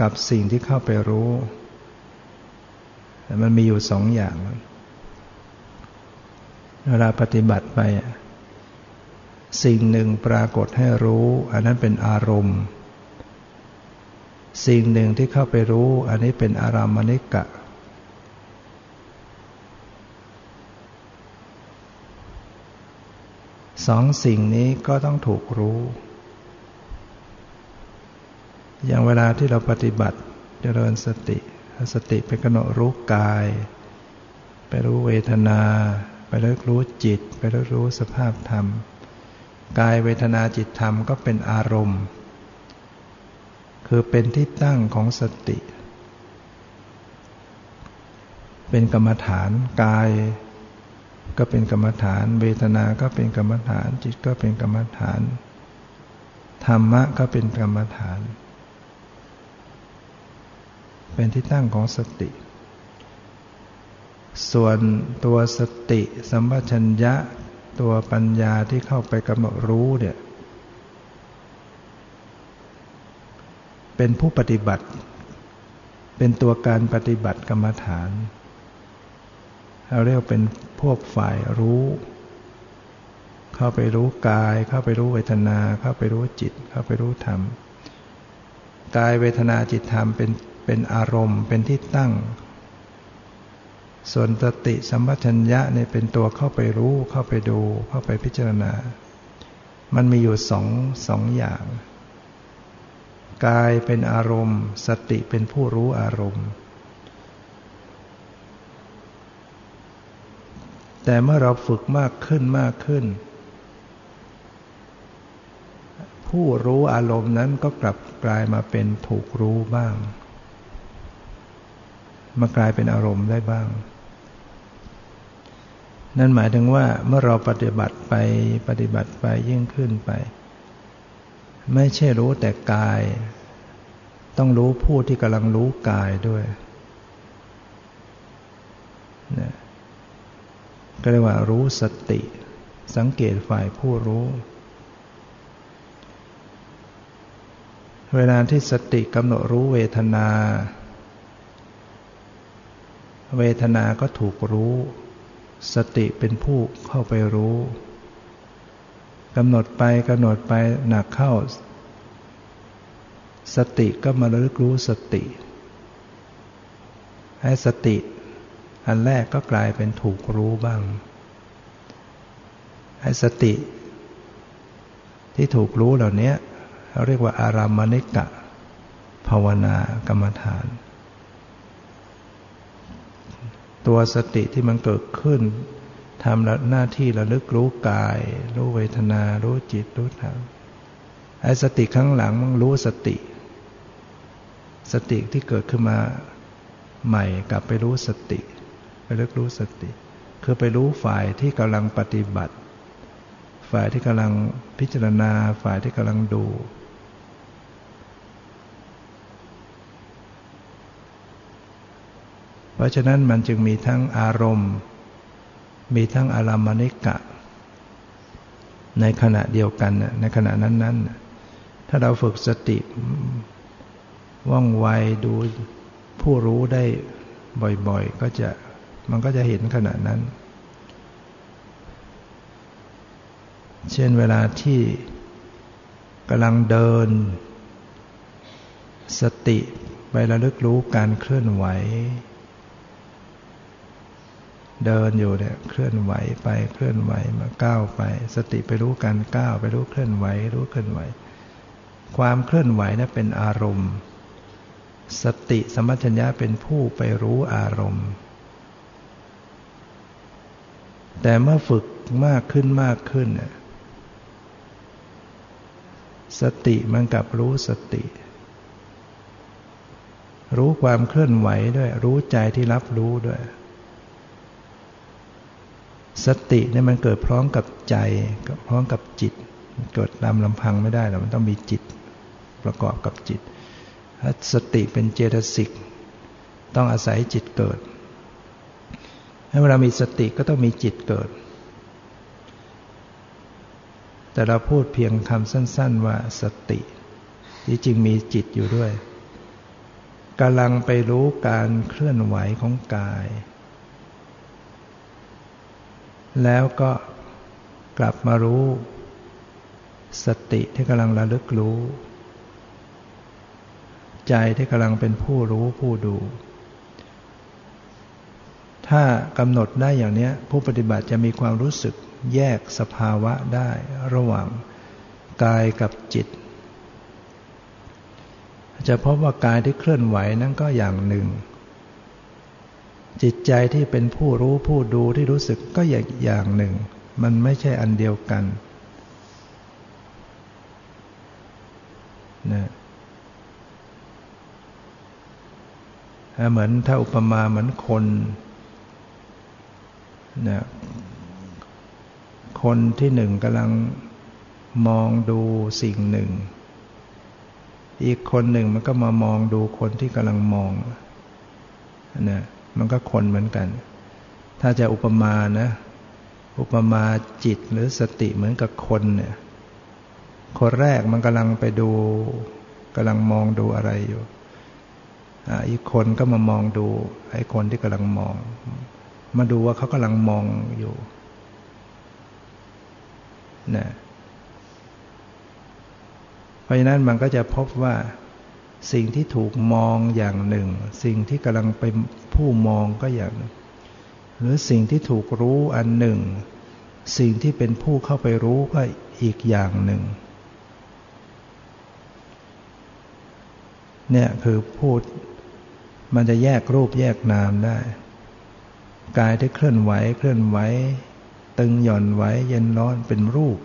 กับสิ่งที่เข้าไปรู้ มันมีอยู่สองอย่าง เวลาปฏิบัติไป สิ่งหนึ่งปรากฏให้รู้ อันนั้นเป็นอารมณ์ สิ่งหนึ่งที่เข้าไปรู้ อันนี้เป็นอารามณิกะสองสิ่งนี้ก็ต้องถูกรู้ อย่างเวลาที่เราปฏิบัติเจริญสติ สติไปกำหนดรู้กาย ไปรู้เวทนา เลิกรู้จิต ไปเลิกรู้สภาพธรรม กายเวทนาจิตธรรมก็เป็นอารมณ์ คือเป็นที่ตั้งของสติ เป็นกรรมฐานกาย ก็เป็นกรรมฐาน เวทนาก็เป็นกรรมฐาน จิตก็เป็นกรรมฐาน ธรรมะก็เป็นกรรมฐาน เป็นที่ตั้งของสติ ส่วนตัวสติสัมปชัญญะตัวปัญญาที่เข้าไปกำหนดรู้เนี่ยเป็นผู้ปฏิบัติ เป็นตัวการปฏิบัติกรรมฐาน เราเรียกเป็นพวกฝ่ายรู้ เข้าไปรู้กาย เข้าไปรู้เวทนา เข้าไปรู้จิต เข้าไปรู้ธรรม กายเวทนาจิตธรรมเป็นเป็นอารมณ์ เป็นที่ตั้ง ส่วนสติสัมปชัญญะเนี่ยเป็นตัวเข้าไปรู้เข้าไปดูเข้าไปพิจารณา มันมีอยู่สองสองอย่าง กายเป็นอารมณ์ สติเป็นผู้รู้อารมณ์ แต่เมื่อเราฝึกมากขึ้นมากขึ้น ผู้รู้อารมณ์นั้นก็กลับกลายมาเป็นถูกรู้บ้างมากลายเป็นอารมณ์ได้บ้าง นั่นหมายถึงว่าเมื่อเราปฏิบัติไปปฏิบัติไปยิ่งขึ้นไป ไม่ใช่รู้แต่กาย ต้องรู้ผู้ที่กำลังรู้กายด้วยนะก็เรียกว่ารู้สติ สังเกตฝ่ายผู้รู้ เวลาที่สติกำหนดรู้เวทนา เวทนาก็ถูกรู้ สติเป็นผู้เข้าไปรู้กำหนดไปกำหนดไปหนักเข้า สติก็มาระลึกรู้สติ ให้สติ อันแรกก็กลายเป็นถูกรู้บ้าง ให้สติ ที่ถูกรู้เหล่านี้เราเรียกว่าอารามณิกะ ภาวนากรรมฐาน ตัวสติที่มันเกิดขึ้นทำหน้าที่ระลึกรู้กาย รู้เวทนา รู้จิต รู้ธรรมไอ้สติข้างหลังมันรู้สติ สติที่เกิดขึ้นมาใหม่กลับไปรู้สติ ไปลิกรู้สติ คือไปรู้ฝ่ายที่กำลังปฏิบัติ ฝ่ายที่กำลังพิจารณา ฝ่ายที่กำลังดู เพ ราะฉะนั้นมันจึงมีทั้งอารมณ์ มีทั้งอารามณิกะ ในขณะเดียวกันในขณะนั้นๆ ถ้าเราฝึกสติว่องไวดูผู้รู้ได้บ่อยๆ ก็จะมันก็จะเห็นขณะนั้น เช่นเวลาที่กำลังเดิน สติไประลึกรู้การเคลื่อนไหว เดินอยู่เนี่ยเคลื่อนไหวไปเคลื่อนไหวมาก้าวไป สติไปรู้การก้าวไปรู้เคลื่อนไหว รู้เคลื่อนไหว ความเคลื่อนไหวนะเป็นอารมณ์ สติสมัชัญญะเป็นผู้ไปรู้อารมณ์ แต่เมื่อฝึกมากขึ้นมากขึ้นเนี่ยสติมันกับรู้สติ รู้ความเคลื่อนไหวด้วย รู้ใจที่รับรู้ด้วย สติเนี่ยมันเกิดพร้อมกับใจพร้อมกับจิต เกิดตามลำพังไม่ได้หรอกมันต้องมีจิตประกอบกับจิตสติเป็นเจตสิก ต้องอาศัยจิตเกิดให้เวลามีสติก็ต้องมีจิตเกิด แต่เราพูดเพียงคำสั้น ๆ ว่าสติ ที่จริงมีจิตอยู่ด้วยกำลังไปรู้การเคลื่อนไหวของกาย แล้วก็กลับมารู้ สติที่กำลังระลึกรู้ ใจที่กำลังเป็นผู้รู้ผู้ดู ถ้ากำหนดได้อย่างนี้ผู้ปฏิบัติจะมีความรู้สึกแยกสภาวะได้ระหว่างกายกับจิต จะพบว่ากายที่เคลื่อนไหวนั่นก็อย่างหนึ่ง จิตใจที่เป็นผู้รู้ผู้ดูที่รู้สึกก็อย่างอย่างหนึ่ง มันไม่ใช่อันเดียวกันนะเหมือนถ้าอุปมาเหมือนคนนะคนที่หนึ่งกำลังมองดูสิ่งหนึ่ง อีกคนหนึ่งมันก็มามองดูคนที่กำลังมองนะ มันก็คนเหมือนกัน ถ้าจะอุปมานะ อุปมาจิตหรือสติเหมือนกับคนเนี่ย คนแรกมันกำลังไปดูกำลังมองดูอะไรอยู่อีกคนก็มามองดูไอ้คนที่กำลังมอง มาดูว่าเขากำลังมองอยู่นะเพราะฉะนั้นมันก็จะพบว่า สิ่งที่ถูกมองอย่างหนึ่ง สิ่งที่กำลังเป็นผู้มองก็อย่างหรือสิ่งที่ถูกรู้อันหนึ่ง สิ่งที่เป็นผู้เข้าไปรู้ก็อีกอย่างหนึ่ง เนี่ยคือพูดมันจะแยกรูปแยกนามได้กายที่เคลื่อนไหวเคลื่อนไหว ตึงหย่อนไหวเย็นร้อนเป็นรูป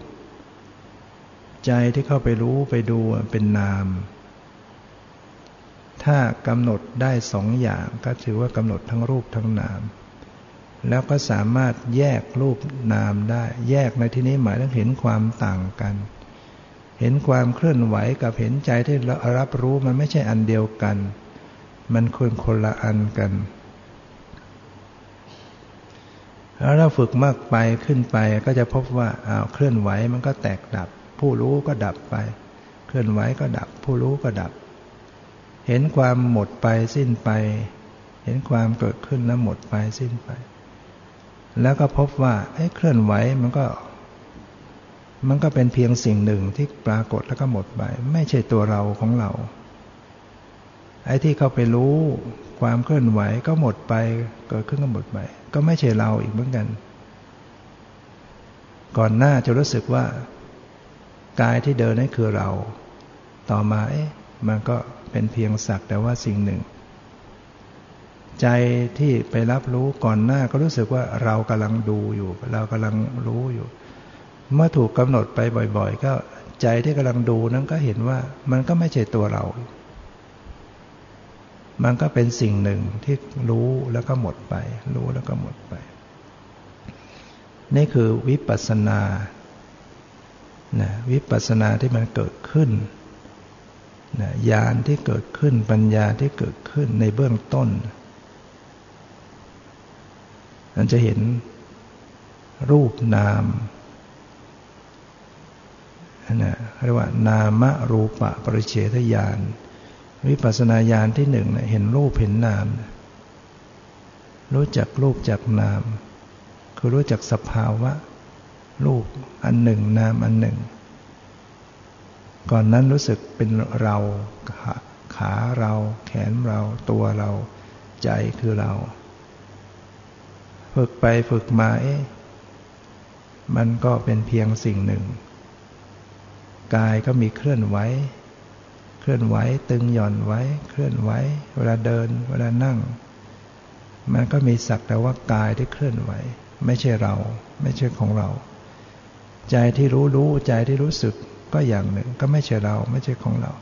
ใจที่เข้าไปรู้ไปดูเป็นนาม ถ้ากำหนดได้สองอย่างก็ถือว่ากำหนดทั้งรูปทั้งนาม แล้วก็สามารถแยกรูปนามได้ แยกในที่นี้หมายถึงเห็นความต่างกัน เห็นความเคลื่อนไหวกับเห็นใจที่รับรู้มันไม่ใช่อันเดียวกัน มันควรคนละอันกันแล้วเราฝึกมากไปขึ้นไปก็จะพบว่าอ้าวเคลื่อนไหวมันก็แตกดับ ผู้รู้ก็ดับไป เคลื่อนไหวก็ดับ ผู้รู้ก็ดับ เห็นความหมดไปสิ้นไป เห็นความเกิดขึ้นแล้วหมดไปสิ้นไป แล้วก็พบว่าไอ้เคลื่อนไหวมันก็ มันก็เป็นเพียงสิ่งหนึ่งที่ปรากฏแล้วก็หมดไป ไม่ใช่ตัวเราของเรา ไอ้ที่เขาไปรู้ความเคลื่อนไหวก็หมดไป เกิดขึ้นก็หมดไป ก็ไม่ใช่เราอีกเหมือนกัน ก่อนหน้าจะรู้สึกว่ากายที่เดินนั่นคือเรา ต่อมาเอ๊ะมันก็ เป็นเพียงสักแต่ว่าสิ่งหนึ่ง ใจที่ไปรับรู้ก่อนหน้าก็รู้สึกว่าเรากำลังดูอยู่ เรากำลังรู้อยู่ เมื่อถูกกำหนดไปบ่อย ๆ ก็ใจที่กำลังดูนั้นก็เห็นว่ามันก็ไม่ใช่ตัวเรา มันก็เป็นสิ่งหนึ่งที่รู้แล้วก็หมดไป รู้แล้วก็หมดไป นี่คือวิปัสสนานะวิปัสสนาที่มันเกิดขึ้น ญาณที่เกิดขึ้นปัญญาที่เกิดขึ้นในเบื้องต้นมันจะเห็นรูปนามนะเรียกว่านามรูปะปริเฉทญาณวิปัสสนาญาณที่หนึ่งเห็นรูปเห็นนาม รู้จักรูปจักนาม คือรู้จักสภาวะ รูปอันหนึ่งนามอันหนึ่ง ก่อนนั้นรู้สึกเป็นเราขาเราแขนเราตัวเราใจคือเรา ฝึกไปฝึกมาเอ๊ะมันก็เป็นเพียงสิ่งหนึ่ง กายก็มีเคลื่อนไหวเคลื่อนไหวตึงหย่อนไว้ เคลื่อนไหวเวลาเดิน เวลานั่ง มันก็มีสักแต่ว่ากายที่เคลื่อนไหว ไม่ใช่เรา ไม่ใช่ของเรา ใจที่รู้รู้ใจที่รู้สึก ก็อย่างหนึ่งก็ไม่ใช่เราไม่ใช่ของเรา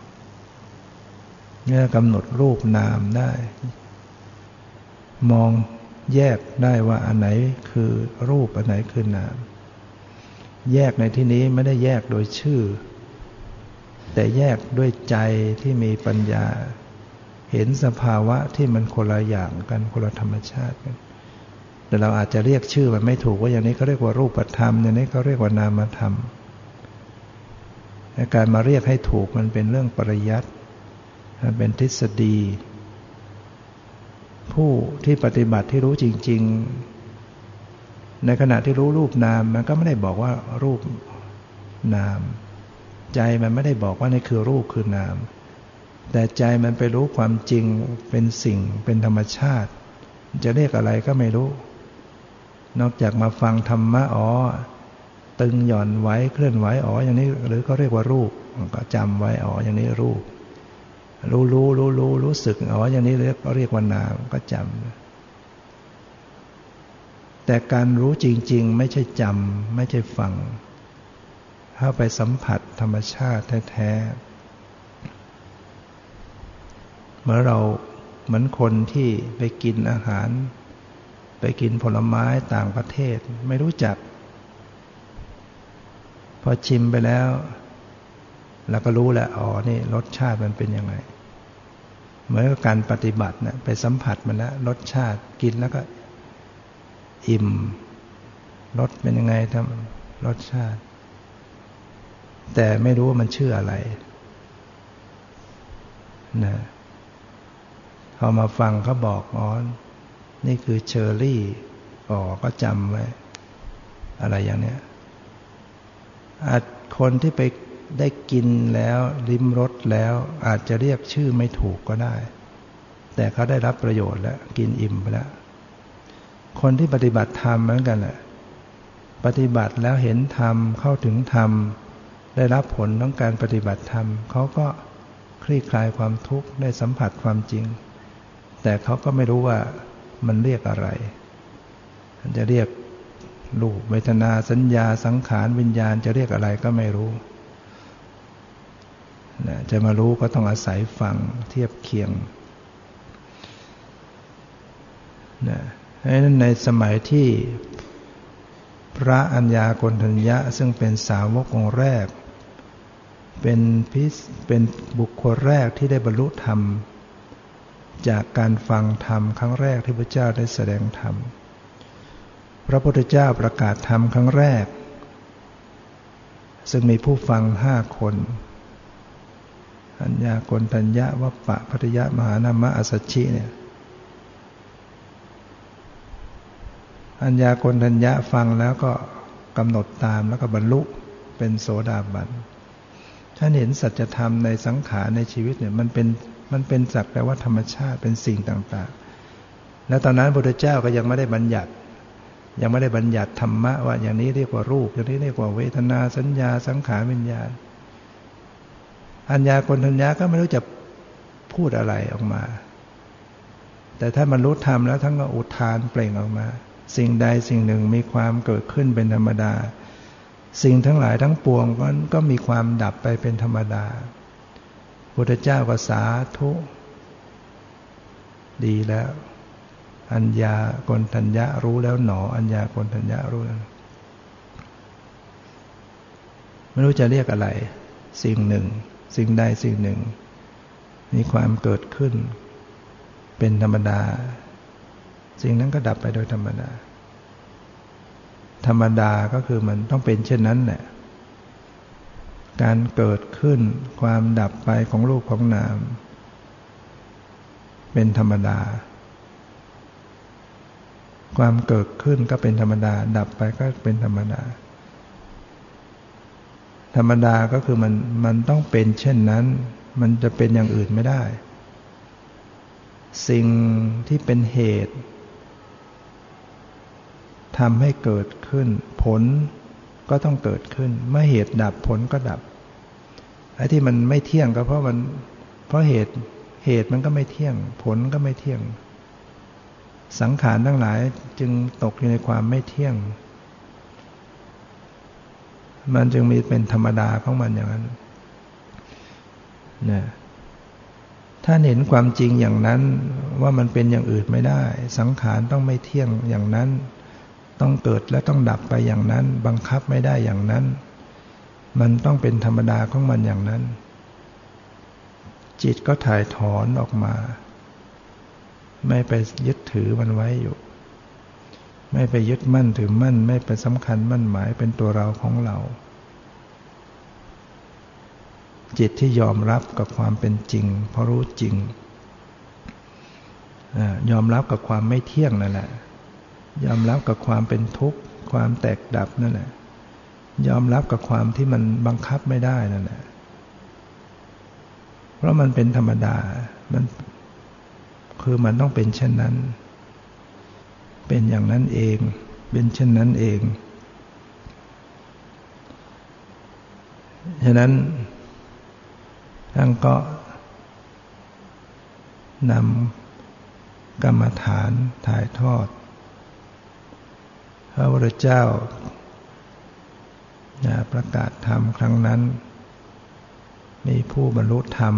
เนี่ยกำหนดรูปนามได้ มองแยกได้ว่าอันไหนคือรูปอันไหนคือนาม แยกในที่นี้ไม่ได้แยกโดยชื่อ แต่แยกด้วยใจที่มีปัญญา เห็นสภาวะที่มันคนละอย่างกันคนละธรรมชาติกันแต่เราอาจจะเรียกชื่อมันไม่ถูกว่าอย่างนี้เขาเรียกว่ารูปธรรมอย่างนี้เขาเรียกว่านามธรรม การมาเรียกให้ถูกมันเป็นเรื่องปริยัติมันเป็นทฤษฎี ผู้ที่ปฏิบัติที่รู้จริง ๆ ในขณะที่รู้รูปนาม มันก็ไม่ได้บอกว่ารูปนาม ใจมันไม่ได้บอกว่านี่คือรูปคือนาม แต่ใจมันไปรู้ความจริงเป็นสิ่งเป็นธรรมชาติ จะเรียกอะไรก็ไม่รู้ นอกจากมาฟังธรรมะอ๋อ ตึงหย่อนไว้เคลื่อนไหวอ๋ออย่างนี้หรือเขาเรียกว่ารูปก็จำไว้อ๋ออย่างนี้รูป รู้รู้รู้รู้รู้สึกอ๋ออย่างนี้เรียกเรียกว่านามก็จำแต่การรู้จริง ๆ ไม่ใช่จำไม่ใช่ฟังเข้าไปสัมผัสธรรมชาติแท้ๆเมื่อเราเหมือนคนที่ไปกินอาหาร ไปกินผลไม้ต่างประเทศ ไม่รู้จัก พอชิมไปแล้วเราก็รู้แหละอ๋อนี่รสชาติมันเป็นยังไง เหมือนกับการปฏิบัตินะไปสัมผัสมันแล้วรสชาติกินแล้วก็ อิ่มรสเป็นยังไงทำรสชาติ แต่ไม่รู้ว่ามันชื่ออะไรนะพอมาฟังเขาบอกอ๋อนี่คือเชอร์รี่อ๋อก็จำไว้ อะไรอย่างเนี้ย อาจคนที่ไปได้กินแล้วริมรสแล้วอาจจะเรียกชื่อไม่ถูกก็ได้ แต่เขาได้รับประโยชน์แล้วกินอิ่มไปแล้ว คนที่ปฏิบัติธรรมเหมือนกันแหละปฏิบัติแล้วเห็นธรรมเข้าถึงธรรม ได้รับผลของการปฏิบัติธรรมเขาก็คลี่คลายความทุกข์ได้สัมผัสความจริง แต่เขาก็ไม่รู้ว่ามันเรียกอะไรมันจะเรียก รูปเวทนาสัญญาสังขารวิญญาณจะเรียกอะไรก็ไม่รู้นะจะมารู้ก็ต้องอาศัยฟังเทียบเคียงนะในสมัยที่พระอัญญาโกณทัญญะซึ่งเป็นสาวกองแรก เป็นพิสเป็นบุคคลแรกที่ได้บรรลุธรรม จากการฟังธรรมครั้งแรกที่พระเจ้าได้แสดงธรรม พระพุทธเจ้าประกาศธรรมครั้งแรก ซึ่งมีผู้ฟังห้าคนอัญญากณทัญญะวัปปะพัทยะมหานามะอสัชชิเนี่ยอัญญากนทัญญะฟังแล้วก็กำหนดตามแล้วก็บรรลุเป็นโสดาบันท่านเห็นสัจธรรมในสังขารในชีวิตเนี่ยมันเป็นมันเป็นสักแต่ว่าธรรมชาติเป็นสิ่งต่าง ๆ แล้วตอนนั้นพระพุทธเจ้าก็ยังไม่ได้บัญญัติ ยังไม่ได้บัญญัติธรรมะว่าอย่างนี้เรียกว่ารูป อย่างนี้เรียกว่าเวทนาสัญญาสังขารวิญญาณอัญญากนทัญญาก็ไม่รู้จะพูดอะไรออกมา แต่ถ้ามันรู้ธรรมแล้วทั้งก็อุทานเปล่งออกมา สิ่งใดสิ่งหนึ่งมีความเกิดขึ้นเป็นธรรมดา สิ่งทั้งหลายทั้งปวงก็ก็มีความดับไปเป็นธรรมดาพุทธเจ้าก็สาธุ ดีแล้ว อัญญากนทัญญะรู้แล้วหนอ อัญญากนทัญญะรู้แล้วไม่รู้จะเรียกอะไร สิ่งหนึ่ง สิ่งใดสิ่งหนึ่ง มีความเกิดขึ้น เป็นธรรมดา สิ่งนั้นก็ดับไปโดยธรรมดา ธรรมดาก็คือมันต้องเป็นเช่นนั้นแหละการเกิดขึ้นความดับไปของรูปของนาม เป็นธรรมดา ความเกิดขึ้นก็เป็นธรรมดา ดับไปก็เป็นธรรมดา ธรรมดาก็คือมันมันต้องเป็นเช่นนั้น มันจะเป็นอย่างอื่นไม่ได้ สิ่งที่เป็นเหตุทำให้เกิดขึ้น ผลก็ต้องเกิดขึ้น เมื่อเหตุดับผลก็ดับไอ้ที่มันไม่เที่ยงก็เพราะมันเพราะเหตุเหตุมันก็ไม่เที่ยง ผลก็ไม่เที่ยง สังขารทั้งหลายจึงตกอยู่ในความไม่เที่ยง มันจึงมีเป็นธรรมดาของมันอย่างนั้นนะถ้าเห็นความจริงอย่างนั้นว่ามันเป็นอย่างอื่นไม่ได้ สังขารต้องไม่เที่ยงอย่างนั้น ต้องเกิดและต้องดับไปอย่างนั้น บังคับไม่ได้อย่างนั้น มันต้องเป็นธรรมดาของมันอย่างนั้น จิตก็ถ่ายถอนออกมา ไม่ไปยึดถือมันไว้อยู่ ไม่ไปยึดมั่นถือมั่น ไม่ไปสำคัญมั่นหมายเป็นตัวเราของเรา จิตที่ยอมรับกับความเป็นจริง เพราะรู้จริงยอมรับกับความไม่เที่ยงนั่นแหละ ยอมรับกับความเป็นทุกข์ ความแตกดับนั่นแหละ ยอมรับกับความที่มันบังคับไม่ได้นั่นแหละ เพราะมันเป็นธรรมดา มัน คือมันต้องเป็นเช่นนั้น เป็นอย่างนั้นเอง เป็นเช่นนั้นเอง ฉะนั้นท่านก็นำกรรมฐานถ่ายทอด พระพุทธเจ้าประกาศธรรมครั้งนั้น มีผู้บรรลุธรรม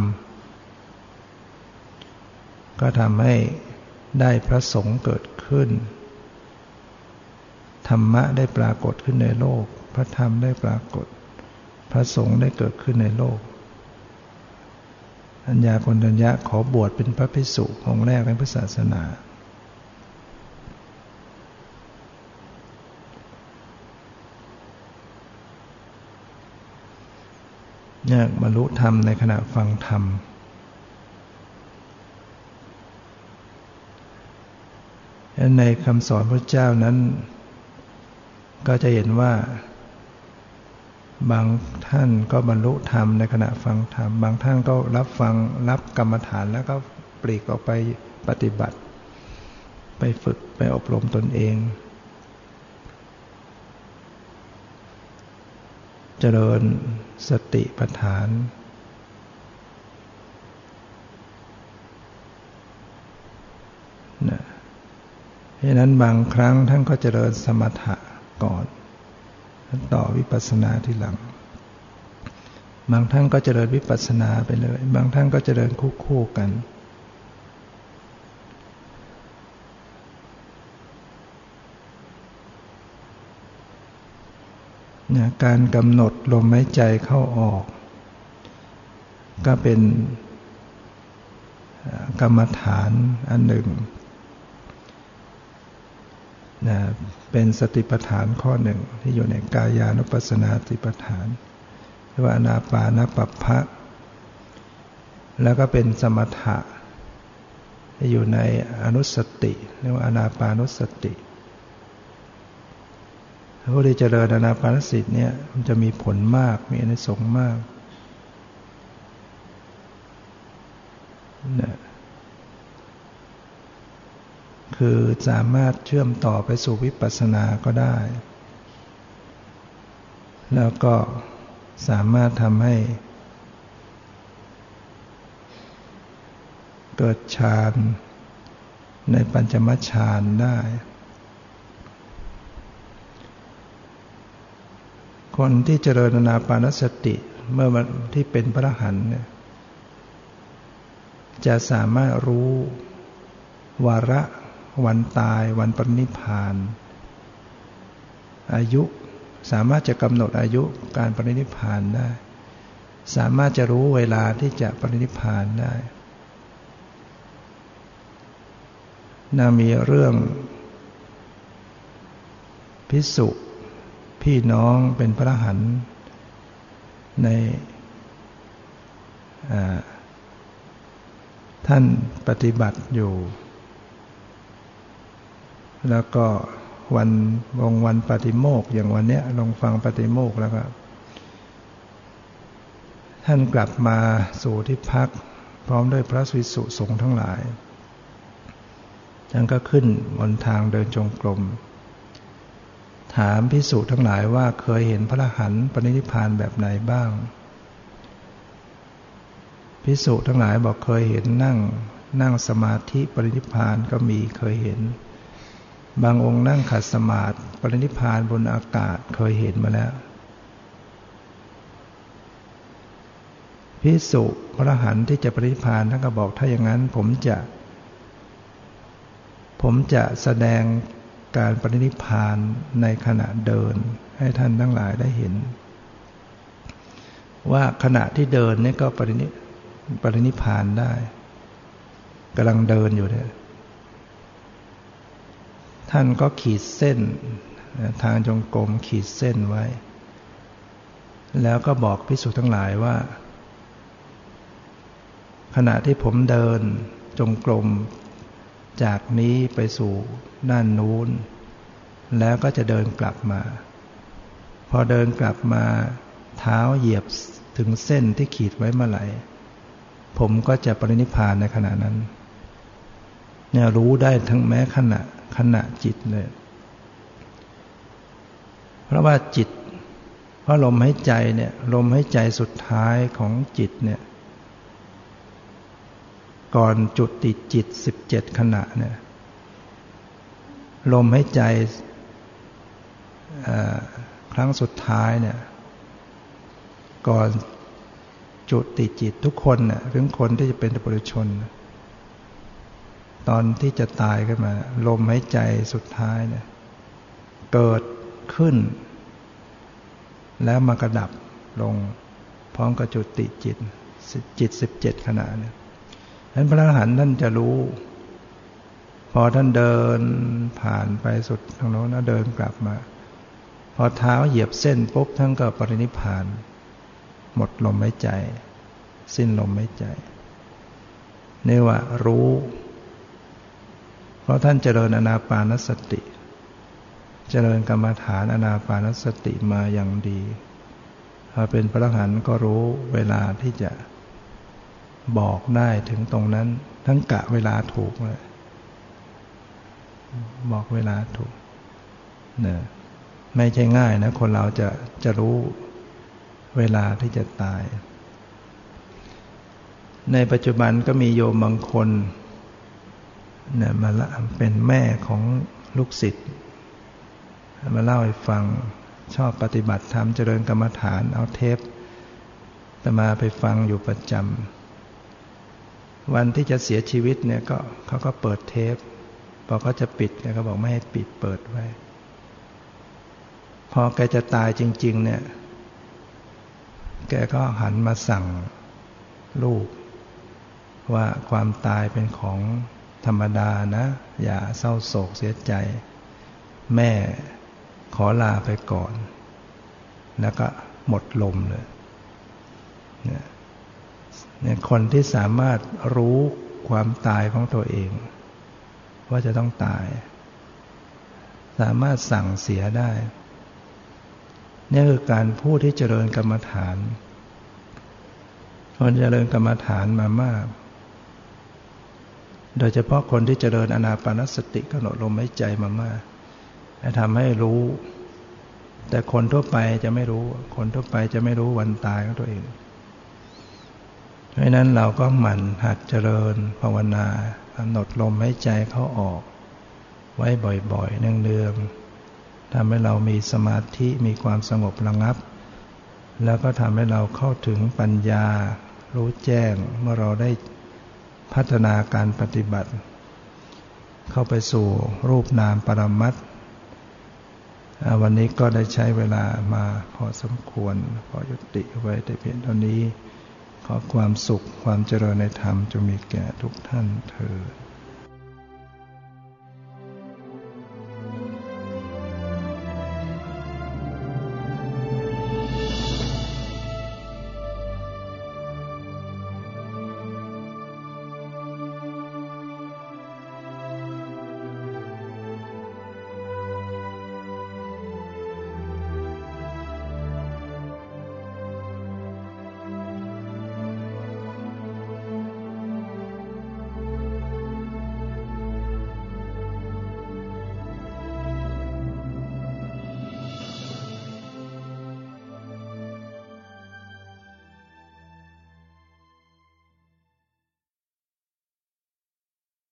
ก็ทำให้ได้พระสงฆ์เกิดขึ้น ธรรมะได้ปรากฏขึ้นในโลก พระธรรมได้ปรากฏ พระสงฆ์ได้เกิดขึ้นในโลก อัญญาคนัญญะขอบวชเป็นพระภิกษุองค์แรกในพุทธศาสนาอยากบรรลุธรรมในขณะฟังธรรม ในคำสอนพระเจ้านั้น ก็จะเห็นว่า บางท่านก็บรรลุธรรมในขณะฟังธรรม บางท่านก็รับฟังรับกรรมฐานแล้วก็ปลีกออกไปปฏิบัติ ไปฝึกไปอบรมตนเอง เจริญสติปัฏฐานนะ เพราะนั้นบางครั้งท่านก็เจริญสมถะก่อนต่อวิปัสสนาที่หลัง บางท่านก็เจริญวิปัสสนาไปเลย บางท่านก็เจริญคู่คู่กัน การกำหนดลมหายใจเข้าออก ก็เป็นกรรมฐานอันหนึ่ง นะเป็นสติปัฏฐานข้อหนึ่งที่อยู่ในกายานุปัสสนาสติปัฏฐานเรียกว่าอนาปานปัปพะแล้วก็เป็นสมถะที่อยู่ในอนุสติเรียกว่าอนาปานุสติผู้ที่เจริญอนาปานสติเนี่ยมันจะมีผลมากมีอนิสงส์มากนะ คือสามารถเชื่อมต่อไปสู่วิปัสสนาก็ได้ แล้วก็สามารถทำให้ เกิดฌานในปัญจมฌานได้ คนที่เจริญนาปานสติเมื่อที่เป็นพระหันเนี่ยจะสามารถรู้วาระ วันตายวันปรินิพาน อายุสามารถจะกำหนดอายุการปรินิพานได้ สามารถจะรู้เวลาที่จะปรินิพานได้นามีเรื่อง พิสุพี่น้องเป็นพระหันในท่านปฏิบัติอยู่ แล้วก็วันวงวันปฏิโมกอย่างวันเนี้ยลองฟังปฏิโมกแล้วก็ ท่านกลับมาสู่ที่พัก พร้อมด้วยพระสุสุสงฆ์ทั้งหลายท่านก็ขึ้นบนทางเดินจงกรมถามพิสุทั้งหลายว่าเคยเห็นพระหันปณิธิพานแบบไหนบ้าง พิสุทั้งหลายบอกเคยเห็นนั่งนั่งสมาธิปณิธิพานก็มีเคยเห็น บางองค์นั่งขัดสมาธิปรินิพานบนอากาศเคยเห็นมาแล้วพิสุพระหันที่จะปรินิพานท่านก็บอกถ้าอย่างนั้น ผมจะ ผมจะแสดงการปรินิพานในขณะเดินให้ท่านทั้งหลายได้เห็น ว่าขณะที่เดินนี่ก็ปรินิปรินิพานได้กำลังเดินอยู่เนี่ย ท่านก็ขีดเส้น ทางจงกรมขีดเส้นไว้ แล้วก็บอกพิสุทั้งหลายว่า ขณะที่ผมเดินจงกรมจากนี้ไปสู่ด้านนู้น แล้วก็จะเดินกลับมา พอเดินกลับมาเท้าเหยียบถึงเส้นที่ขีดไว้เมื่อไหร่ ผมก็จะปรินิพานในขณะนั้นเนี่ยรู้ได้ทั้งแม้ขณะ ขณะจิตเลย เพราะว่าจิต เพราะลมหายใจเนี่ย ลมหายใจสุดท้ายของจิตเนี่ย ก่อนจุดติดจิตสิบเจ็ดขณะเนี่ย ลมหายใจครั้งสุดท้ายเนี่ย ก่อนจุดติดจิตทุกคนเนี่ยถึงคนที่จะเป็นปุถุชนเตอนที่จะตายขึ้นมา ลมหายใจสุดท้ายเนี่ยเกิดขึ้น แล้วมากระดับลงพร้อมกับจุติจิตจิตสิบเจ็ดขณะเนี่ยฉะนั้นพระอรหันต์ท่านจะรู้ พอท่านเดินผ่านไปสุดทางโน้นแล้วเดินกลับมา พอเท้าเหยียบเส้นปุ๊บท่านก็ปรินิพาน หมดลมหายใจ สิ้นลมหายใจนี่ว่ารู้ เพราะท่านเจริญอนาปานสติ เจริญกรรมฐานอนาปานสติมาอย่างดีพอเป็นพระหันก็รู้เวลาที่จะบอกได้ถึงตรงนั้น ทั้งกะเวลาถูกเลยบอกเวลาถูกเนี่ยไม่ใช่ง่ายนะ คนเราจะจะรู้เวลาที่จะตาย ในปัจจุบันก็มีโยมบางคน นี่ยมาละเป็นแม่ของลูกศิษย์มาเล่าให้ฟังชอบปฏิบัติธรรมเจริญกรรมฐานเอาเทปตมาไปฟังอยู่ประจำวันที่จะเสียชีวิตเนี่ยก็เขาก็เปิดเทปพอเขาจะปิดแกก็บอกไม่ให้ปิดเปิดไว้ พอแกจะตายจริง ๆ เนี่ย แกก็หันมาสั่งลูกว่าความตายเป็นของ ธรรมดานะ อย่าเศร้าโศกเสียใจ แม่ขอลาไปก่อน แล้วก็หมดลมเลยเนี่ยคนที่สามารถรู้ความตายของตัวเอง ว่าจะต้องตาย สามารถสั่งเสียได้นี่คือการพูดที่เจริญกรรมฐาน คนเจริญกรรมฐานมามาก โดยเฉพาะคนที่เจริญอนาปานสติกำหนดลมหายใจมามากจะทำให้รู้ แต่คนทั่วไปจะไม่รู้ คนทั่วไปจะไม่รู้วันตายของตัวเองเพราะนั้นเราก็หมั่นหัดเจริญภาวนากำหนดลมหายใจเข้าออก ไว้บ่อยๆ เนืองๆทำให้เรามีสมาธิมีความสงบระงับ แล้วก็ทำให้เราเข้าถึงปัญญารู้แจ้งเมื่อเราได้ พัฒนาการปฏิบัติ เข้าไปสู่รูปนามปรมัตวันนี้ก็ได้ใช้เวลามาพอสมควรพอยุติไว้แต่เพียงเท่านี้ ขอความสุขความเจริญในธรรมจะมีแก่ทุกท่านเถิด